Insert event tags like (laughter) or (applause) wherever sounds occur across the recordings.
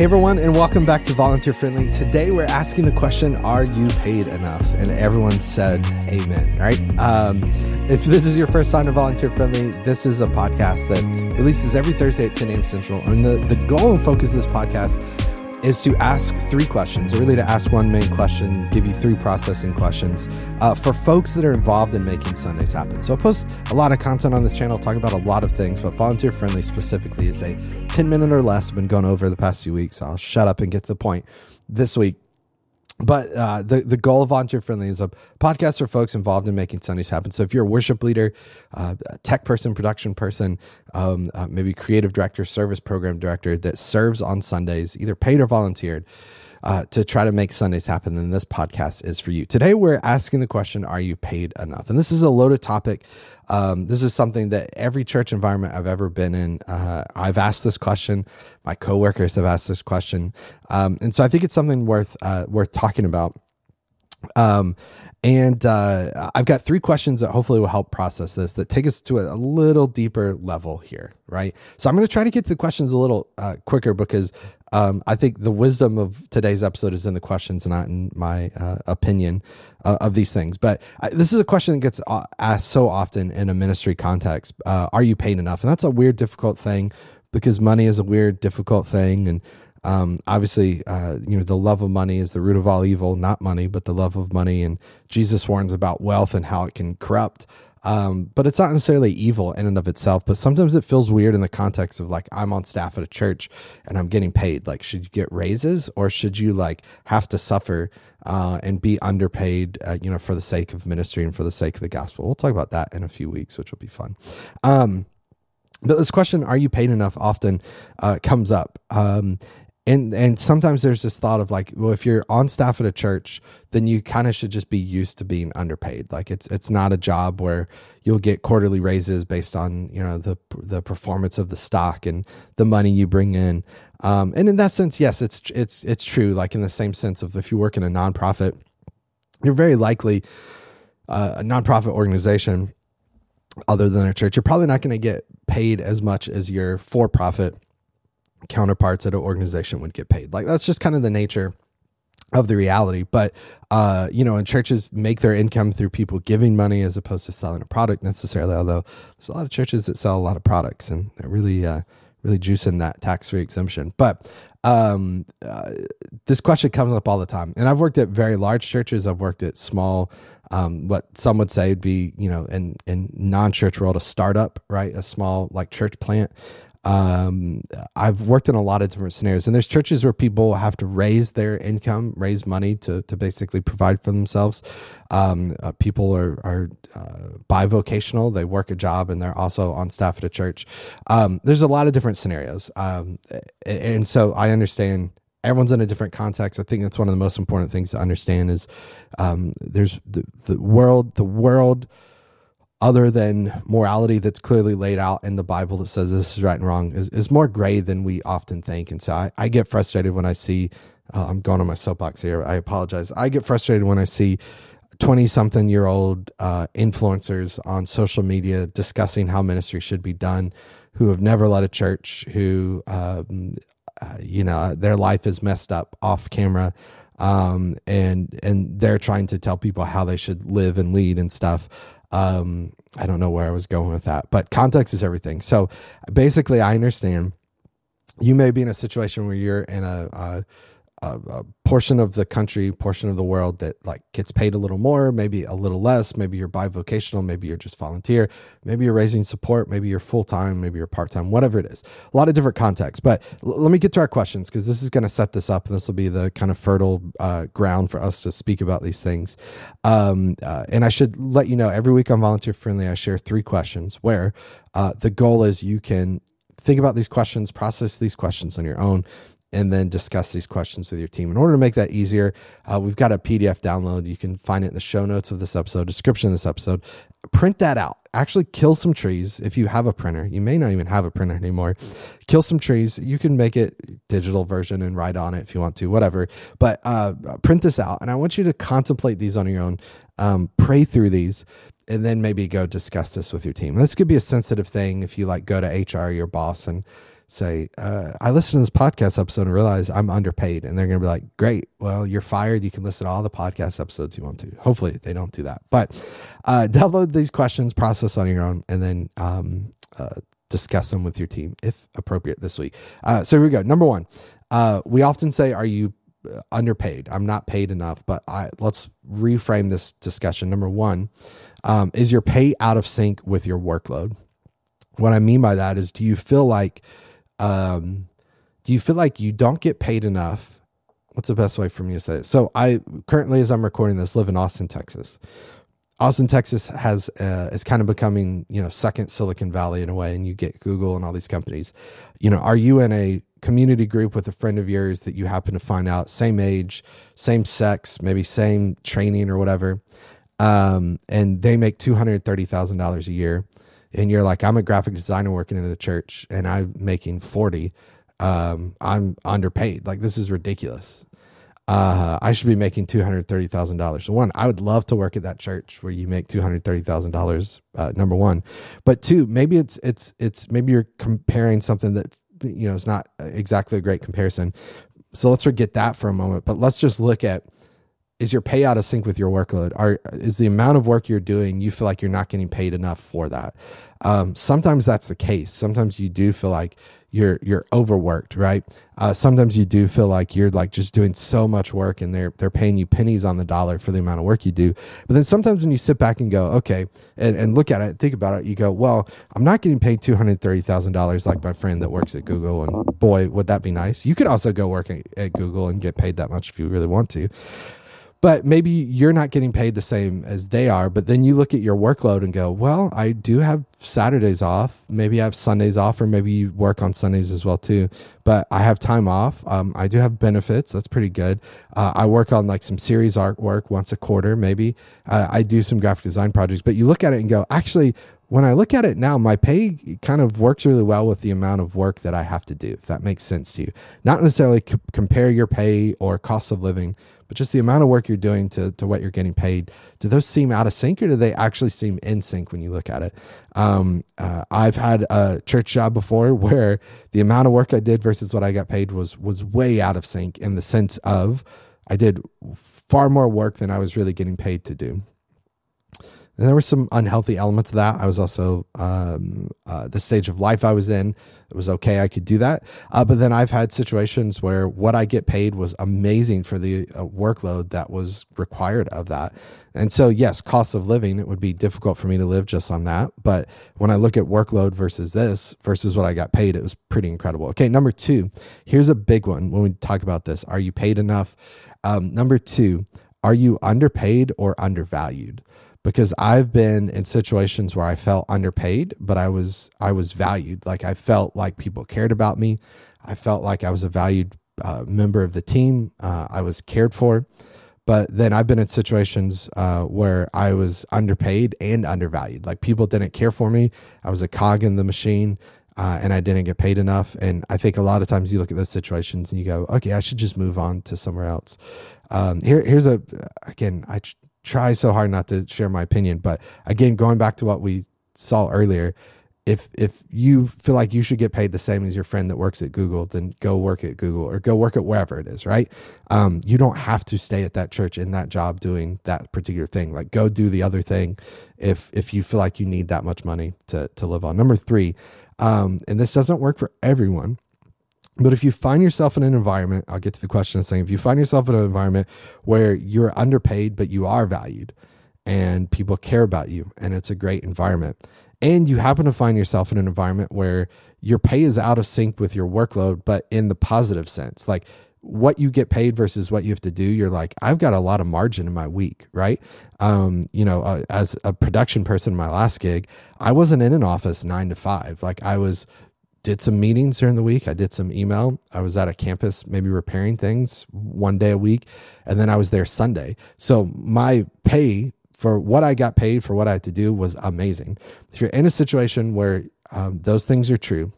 Hey everyone, and welcome back to Volunteer Friendly. Today we're asking the question, Are you paid enough? And everyone said amen, right? Um, if this is your first time to Volunteer Friendly, this is a podcast that releases every Thursday at 10 a.m. Central. And the, the goal and focus of this podcast is to ask three questions, really to ask one main question, give you three processing questions uh, for folks that are involved in making Sundays happen. So I post a lot of content on this channel, talk about a lot of things, but volunteer friendly specifically is a 10 minute or less. I've been going over the past few weeks. So I'll shut up and get to the point this week but uh, the the goal of volunteer friendly is a podcast for folks involved in making Sundays happen. So if you're a worship leader, uh, a tech person, production person, um, uh, maybe creative director, service program director that serves on Sundays, either paid or volunteered, uh, to try to make Sundays happen, then this podcast is for you. Today, we're asking the question Are you paid enough? And this is a loaded topic. Um, this is something that every church environment I've ever been in, uh, I've asked this question. My coworkers have asked this question. Um, and so I think it's something worth, uh, worth talking about. Um, and uh, I've got three questions that hopefully will help process this that take us to a, a little deeper level here, right? So I'm going to try to get to the questions a little uh, quicker because um, I think the wisdom of today's episode is in the questions, not in my uh, opinion uh, of these things. But I, this is a question that gets uh, asked so often in a ministry context: uh, Are you paid enough? And that's a weird, difficult thing because money is a weird, difficult thing, and um, obviously, uh, you know, the love of money is the root of all evil, not money, but the love of money. And Jesus warns about wealth and how it can corrupt. Um, but it's not necessarily evil in and of itself. But sometimes it feels weird in the context of like, I'm on staff at a church and I'm getting paid. Like, should you get raises or should you like have to suffer uh, and be underpaid, uh, you know, for the sake of ministry and for the sake of the gospel? We'll talk about that in a few weeks, which will be fun. Um, but this question, are you paid enough, often uh, comes up. Um, and and sometimes there's this thought of like well if you're on staff at a church then you kind of should just be used to being underpaid. Like it's it's not a job where you'll get quarterly raises based on you know the the performance of the stock and the money you bring in. Um, and in that sense yes it's it's it's true. Like in the same sense of if you work in a nonprofit you're very likely uh, a nonprofit organization other than a church. You're probably not going to get paid as much as your for profit counterparts at an organization would get paid. Like that's just kind of the nature of the reality. But uh, you know, and churches make their income through people giving money as opposed to selling a product necessarily. Although there's a lot of churches that sell a lot of products and they're really uh, really juicing that tax free exemption. But um, uh, this question comes up all the time, and I've worked at very large churches. I've worked at small. Um, what some would say would be, you know, in in non church world, a startup, right? A small like church plant um, I've worked in a lot of different scenarios, and there's churches where people have to raise their income, raise money to to basically provide for themselves. Um, uh, people are are uh, bivocational; they work a job and they're also on staff at a church. Um, there's a lot of different scenarios, um, and so I understand everyone's in a different context. I think that's one of the most important things to understand is um, there's the the world the world other than morality that's clearly laid out in the Bible that says this is right and wrong is, is more gray than we often think. And so I, I get frustrated when I see, uh, I'm going on my soapbox here. I apologize. I get frustrated when I see 20 something year old uh, influencers on social media discussing how ministry should be done who have never led a church, who, um, uh, you know, their life is messed up off camera. Um, and and they're trying to tell people how they should live and lead and stuff. Um, I don't know where I was going with that, but context is everything. So basically, I understand you may be in a situation where you're in a, a a, a, portion of the country, portion of the world that like gets paid a little more, maybe a little less. Maybe you're bivocational, maybe you're just volunteer, maybe you're raising support, maybe you're full time, maybe you're part time, whatever it is. A lot of different contexts. But l- let me get to our questions because this is going to set this up, and this will be the kind of fertile uh, ground for us to speak about these things. Um, uh, and I should let you know every week on Volunteer Friendly, I share three questions where uh, the goal is you can think about these questions, process these questions on your own, and then discuss these questions with your team. In order to make that easier, uh, we've got a PDF download. You can find it in the show notes of this episode, description of this episode. Print that out. Actually, kill some trees if you have a printer. You may not even have a printer anymore. Kill some trees. You can make it digital version and write on it if you want to, whatever. But uh, print this out, and I want you to contemplate these on your own. Um, pray through these and then maybe go discuss this with your team. This could be a sensitive thing if you like go to HR, your boss, and say, uh, I listened to this podcast episode and realized I'm underpaid. And they're going to be like, great. Well, you're fired. You can listen to all the podcast episodes you want to. Hopefully, they don't do that. But uh, download these questions, process on your own, and then um, uh, discuss them with your team if appropriate this week. Uh, so here we go. Number one, uh, we often say, Are you uh, underpaid? I'm not paid enough. But I, let's reframe this discussion. Number one, um, is your pay out of sync with your workload? What I mean by that is, do you feel like um, do you feel like you don't get paid enough? What's the best way for me to say it? So I currently, as I'm recording this, live in Austin, Texas. Austin, Texas has uh, is kind of becoming you know second Silicon Valley in a way, and you get Google and all these companies. You know, are you in a community group with a friend of yours that you happen to find out same age, same sex, maybe same training or whatever, um, and they make two hundred thirty thousand dollars a year, and you're like, I'm a graphic designer working in a church and I'm making 40, um, I'm underpaid. Like, this is ridiculous. Uh, I should be making two hundred thirty thousand dollars. So one, I would love to work at that church where you make two hundred thirty thousand uh, dollars. Number one, but two, maybe it's it's it's maybe you're comparing something that you know is not exactly a great comparison. So let's forget that for a moment. But let's just look at is your pay out of sync with your workload? Are is the amount of work you're doing you feel like you're not getting paid enough for that? Um, sometimes that's the case. Sometimes you do feel like you're you're overworked, right? Uh, sometimes you do feel like you're like just doing so much work and they're they're paying you pennies on the dollar for the amount of work you do. But then sometimes when you sit back and go, okay, and, and look at it, think about it, you go, well, I'm not getting paid two hundred thirty thousand dollars like my friend that works at Google, and boy, would that be nice. You could also go work at, at Google and get paid that much if you really want to but maybe you're not getting paid the same as they are. But then you look at your workload and go, well, I do have Saturdays off. Maybe I have Sundays off, or maybe you work on Sundays as well too. But I have time off. Um, I do have benefits. That's pretty good. Uh, I work on like some series artwork once a quarter, maybe. Uh, I do some graphic design projects. But you look at it and go, actually, when I look at it now, my pay kind of works really well with the amount of work that I have to do, if that makes sense to you. Not necessarily c- compare your pay or cost of living, but just the amount of work you're doing to, to what you're getting paid. Do those seem out of sync or do they actually seem in sync when you look at it? Um, uh, I've had a church job before (laughs) where the amount of work I did versus what I got paid was was way out of sync in the sense of I did far more work than I was really getting paid to do. And there were some unhealthy elements of that. I was also um, uh, the stage of life I was in. It was okay. I could do that. Uh, but then I've had situations where what I get paid was amazing for the uh, workload that was required of that. And so, yes, cost of living, it would be difficult for me to live just on that. But when I look at workload versus this versus what I got paid, it was pretty incredible. Okay, number two, here's a big one when we talk about this. Are you paid enough? Um, number two, are you underpaid or undervalued? Because I've been in situations where I felt underpaid, but I was I was valued. Like I felt like people cared about me. I felt like I was a valued uh, member of the team. Uh, I was cared for. But then I've been in situations uh, where I was underpaid and undervalued. Like people didn't care for me. I was a cog in the machine. Uh, and I didn't get paid enough. And I think a lot of times you look at those situations and you go, okay, I should just move on to somewhere else. Um, here, here's a again, I try so hard not to share my opinion, but again, going back to what we saw earlier, if if you feel like you should get paid the same as your friend that works at Google, then go work at Google or go work at wherever it is, right? Um, you don't have to stay at that church in that job doing that particular thing. Like go do the other thing if if you feel like you need that much money to to live on. Number three, um, and this doesn't work for everyone, but if you find yourself in an environment, I'll get to the question of saying, if you find yourself in an environment where you're underpaid, but you are valued and people care about you and it's a great environment, and you happen to find yourself in an environment where your pay is out of sync with your workload, but in the positive sense, like what you get paid versus what you have to do, you're like, I've got a lot of margin in my week, right? Um, you know, uh, as a production person, my last gig, I wasn't in an office nine to five. Like I was did some meetings during the week. I did some email. I was at a campus, maybe repairing things one day a week. And then I was there Sunday. So my pay for what I got paid for what I had to do was amazing. If you're in a situation where um, those things are true,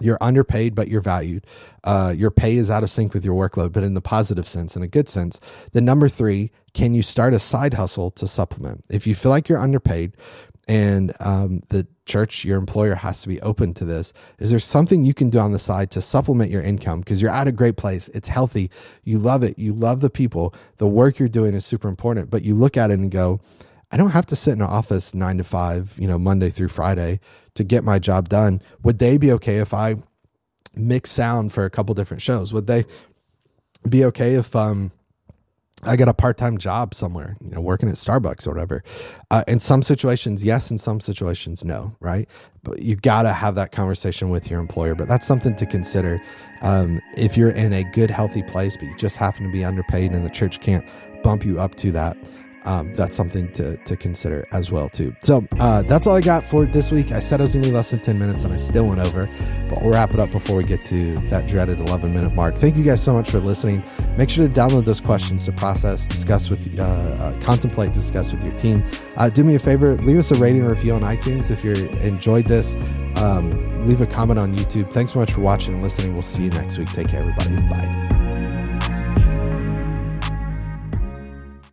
you're underpaid, but you're valued. Uh, your pay is out of sync with your workload, but in the positive sense, in a good sense. Then, number three, can you start a side hustle to supplement? If you feel like you're underpaid, and um, the church, your employer has to be open to this. Is there something you can do on the side to supplement your income? Because you're at a great place, it's healthy, you love it, you love the people, the work you're doing is super important, but you look at it and go, I don't have to sit in an office nine to five, you know, Monday through Friday to get my job done. Would they be okay if I mix sound for a couple different shows? Would they be okay if um I got a part time job somewhere, you know, working at Starbucks or whatever. Uh, in some situations, yes. In some situations, no. Right. But you got to have that conversation with your employer. But that's something to consider. Um, if you're in a good, healthy place, but you just happen to be underpaid and the church can't bump you up to that, um, that's something to, to consider as well too. So uh, that's all I got for this week. I said it was gonna be less than 10 minutes and I still went over, but we'll wrap it up before we get to that dreaded 11 minute mark. Thank you guys so much for listening. Make sure to download those questions to process, discuss with, uh, uh, contemplate, discuss with your team. Uh, do me a favor, leave us a rating or review on iTunes if you enjoyed this. Um, leave a comment on YouTube. Thanks so much for watching and listening. We'll see you next week. Take care, everybody. Bye.